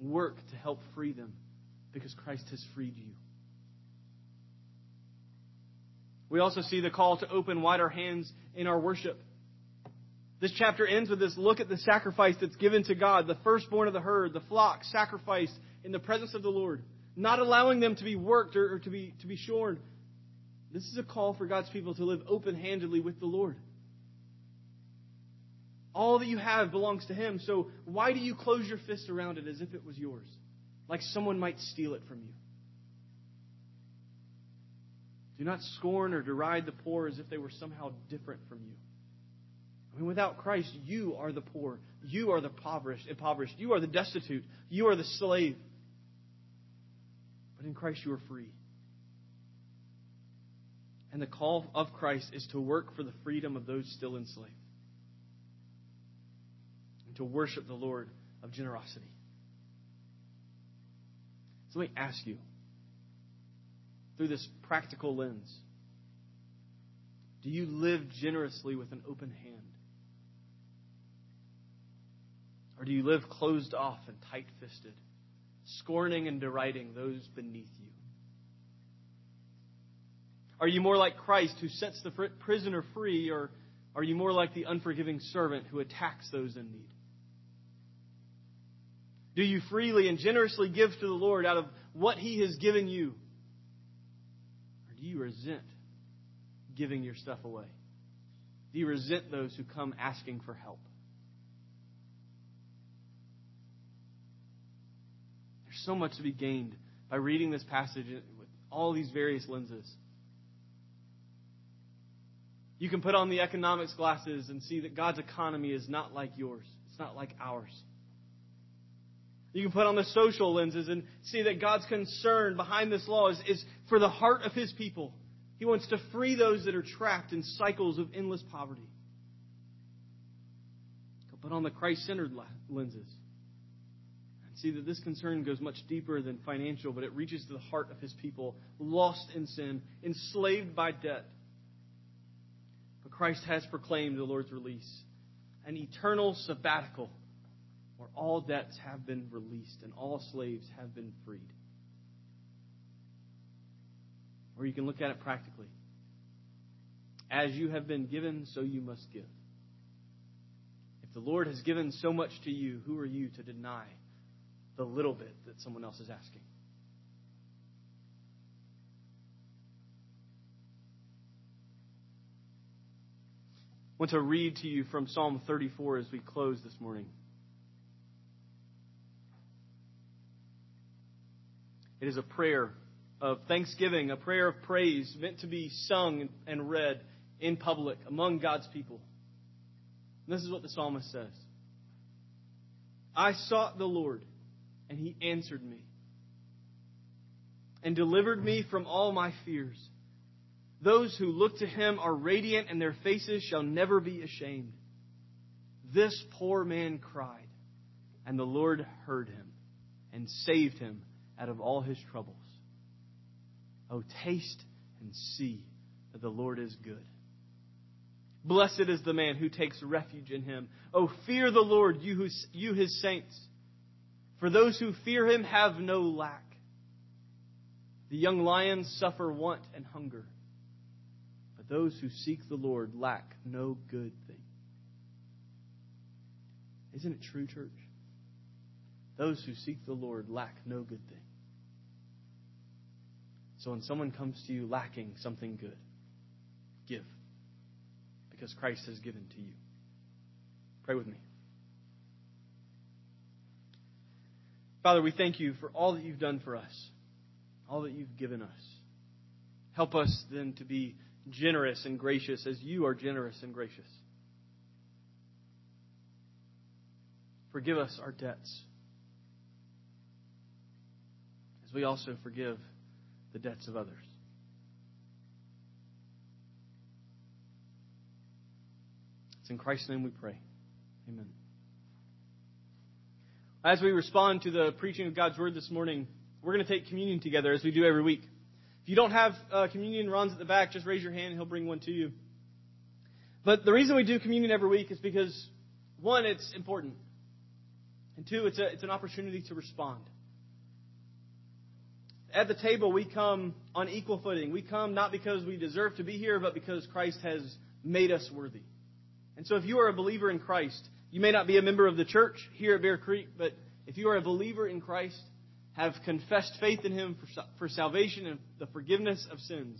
Work to help free them because Christ has freed you. We also see the call to open wider hands in our worship. This chapter ends with this look at the sacrifice that's given to God, the firstborn of the herd, the flock sacrificed in the presence of the Lord not allowing them to be worked or, or to, be, to be shorn. This is a call for God's people to live open handedly with the Lord. All that you have belongs to Him, so why do you close your fist around it as if it was yours? Like someone might steal it from you. Do not scorn or deride the poor as if they were somehow different from you. I mean, without Christ, you are the poor. You are the impoverished. impoverished. You are the destitute. You are the slave. But in Christ you are free. And the call of Christ is to work for the freedom of those still enslaved. And to worship the Lord of generosity. So let me ask you, through this practical lens, do you live generously with an open hand? Or do you live closed off and tight fisted? Scorning and deriding those beneath you? Are you more like Christ who sets the prisoner free, or are you more like the unforgiving servant who attacks those in need? Do you freely and generously give to the Lord out of what He has given you? Or do you resent giving your stuff away? Do you resent those who come asking for help? So much to be gained by reading this passage with all these various lenses. You can put on the economics glasses and see that God's economy is not like yours. It's not like ours. You can put on the social lenses and see that God's concern behind this law is, is for the heart of His people. He wants to free those that are trapped in cycles of endless poverty. Put on the Christ centered lenses see that this concern goes much deeper than financial, but it reaches to the heart of his people, lost in sin, enslaved by debt. But Christ has proclaimed the Lord's release, an eternal sabbatical where all debts have been released and all slaves have been freed. Or you can look at it practically. As you have been given, so you must give. If the Lord has given so much to you, who are you to deny the little bit that someone else is asking. I want to read to you from Psalm 34 as we close this morning. It is a prayer of thanksgiving, a prayer of praise meant to be sung and read in public among God's people. And this is what the psalmist says I sought the Lord, and he answered me and delivered me from all my fears. Those who look to him are radiant, and their faces shall never be ashamed. This poor man cried, and the Lord heard him and saved him out of all his troubles. Oh, taste and see that the Lord is good. Blessed is the man who takes refuge in him. Oh, fear the Lord, you, who, you his saints. For those who fear him have no lack. The young lions suffer want and hunger, but those who seek the Lord lack no good thing. Isn't it true, church? Those who seek the Lord lack no good thing. So when someone comes to you lacking something good, give. Because Christ has given to you. Pray with me. Father, we thank you for all that you've done for us, all that you've given us. Help us then to be generous and gracious as you are generous and gracious. Forgive us our debts as we also forgive the debts of others. It's in Christ's name we pray. Amen. As we respond to the preaching of God's Word this morning, we're going to take communion together as we do every week. If you don't have uh, communion, Ron's at the back. Just raise your hand and he'll bring one to you. But the reason we do communion every week is because, one, it's important. And two, it's, a, it's an opportunity to respond. At the table, we come on equal footing. We come not because we deserve to be here, but because Christ has made us worthy. And so if you are a believer in Christ, you may not be a member of the church here at Bear Creek, but if you are a believer in Christ, have confessed faith in Him for, for salvation and the forgiveness of sins,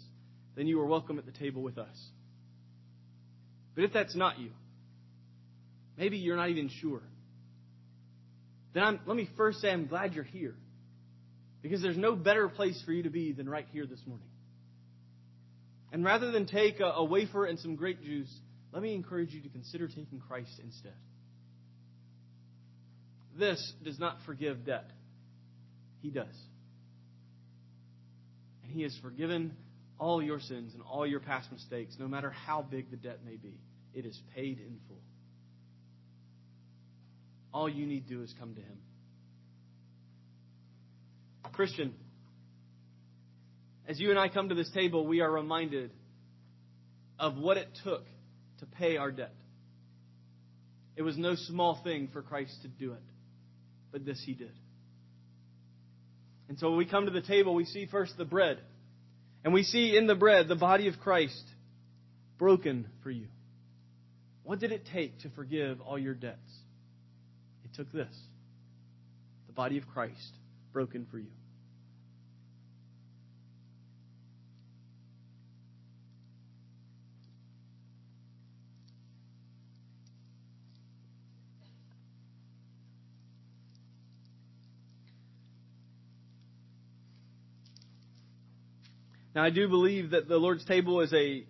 then you are welcome at the table with us. But if that's not you, maybe you're not even sure, then I'm, let me first say I'm glad you're here. Because there's no better place for you to be than right here this morning. And rather than take a, a wafer and some grape juice, let me encourage you to consider taking Christ instead. This does not forgive debt. He does. And He has forgiven all your sins and all your past mistakes, no matter how big the debt may be. It is paid in full. All you need to do is come to Him. Christian, as you and I come to this table, we are reminded of what it took to pay our debt. It was no small thing for Christ to do it, but this he did. And so when we come to the table, we see first the bread. And we see in the bread the body of Christ broken for you. What did it take to forgive all your debts? It took this the body of Christ broken for you. Now, I do believe that the Lord's table is a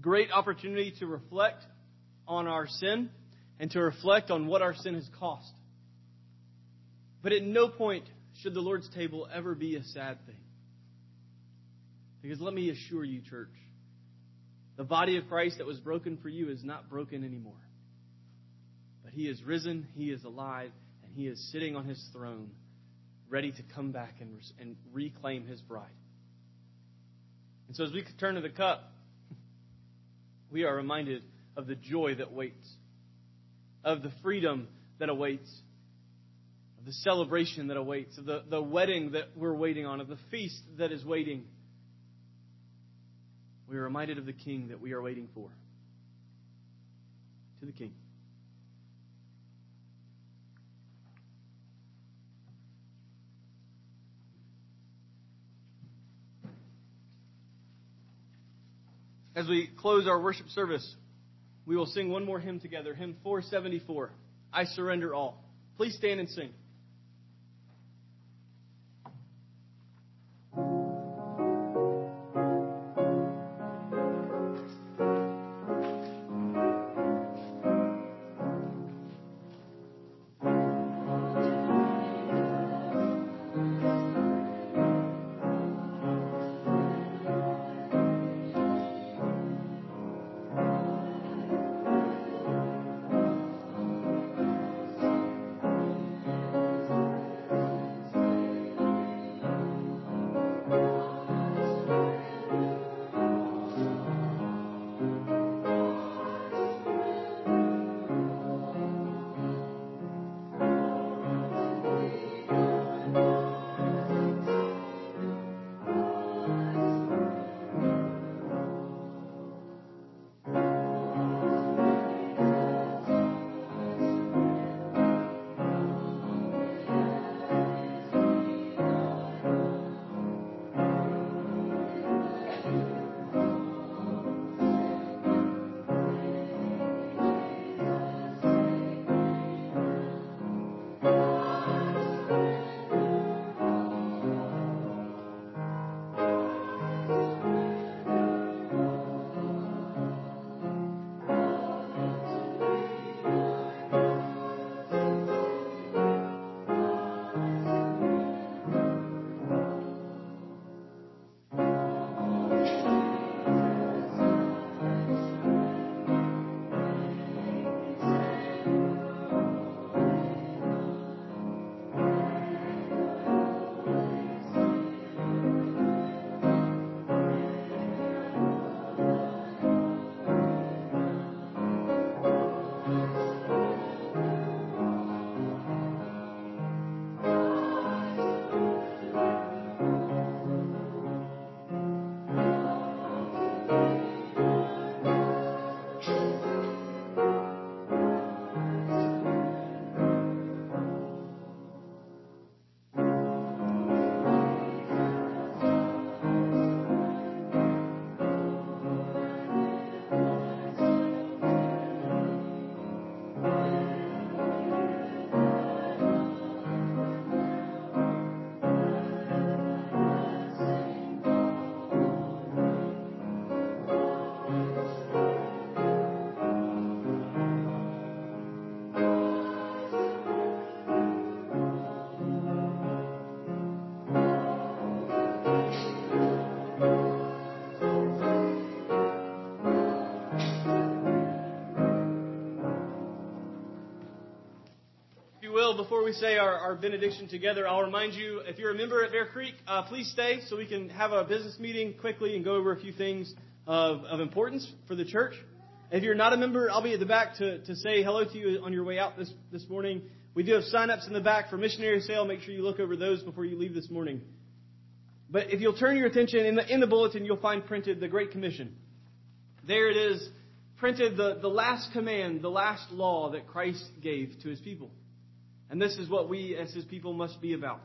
great opportunity to reflect on our sin and to reflect on what our sin has cost. But at no point should the Lord's table ever be a sad thing. Because let me assure you, church, the body of Christ that was broken for you is not broken anymore. But he is risen, he is alive, and he is sitting on his throne, ready to come back and, and reclaim his bride. And so as we turn to the cup, we are reminded of the joy that waits, of the freedom that awaits, of the celebration that awaits, of the, the wedding that we're waiting on, of the feast that is waiting. We are reminded of the King that we are waiting for. To the King. As we close our worship service, we will sing one more hymn together, hymn 474, I Surrender All. Please stand and sing. Before we say our, our benediction together, I'll remind you if you're a member at Bear Creek, uh, please stay so we can have a business meeting quickly and go over a few things of, of importance for the church. If you're not a member, I'll be at the back to, to say hello to you on your way out this, this morning. We do have sign-ups in the back for missionary sale. Make sure you look over those before you leave this morning. But if you'll turn your attention in the, in the bulletin, you'll find printed the Great Commission. There it is, printed the, the last command, the last law that Christ gave to his people. And this is what we as his people must be about.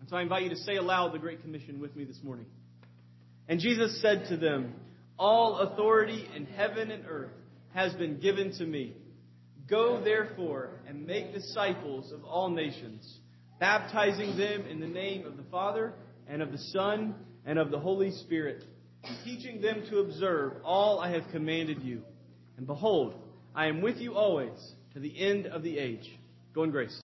And so I invite you to say aloud the Great Commission with me this morning. And Jesus said to them, All authority in heaven and earth has been given to me. Go therefore and make disciples of all nations, baptizing them in the name of the Father and of the Son and of the Holy Spirit, teaching them to observe all I have commanded you. And behold, I am with you always to the end of the age. Go in grace.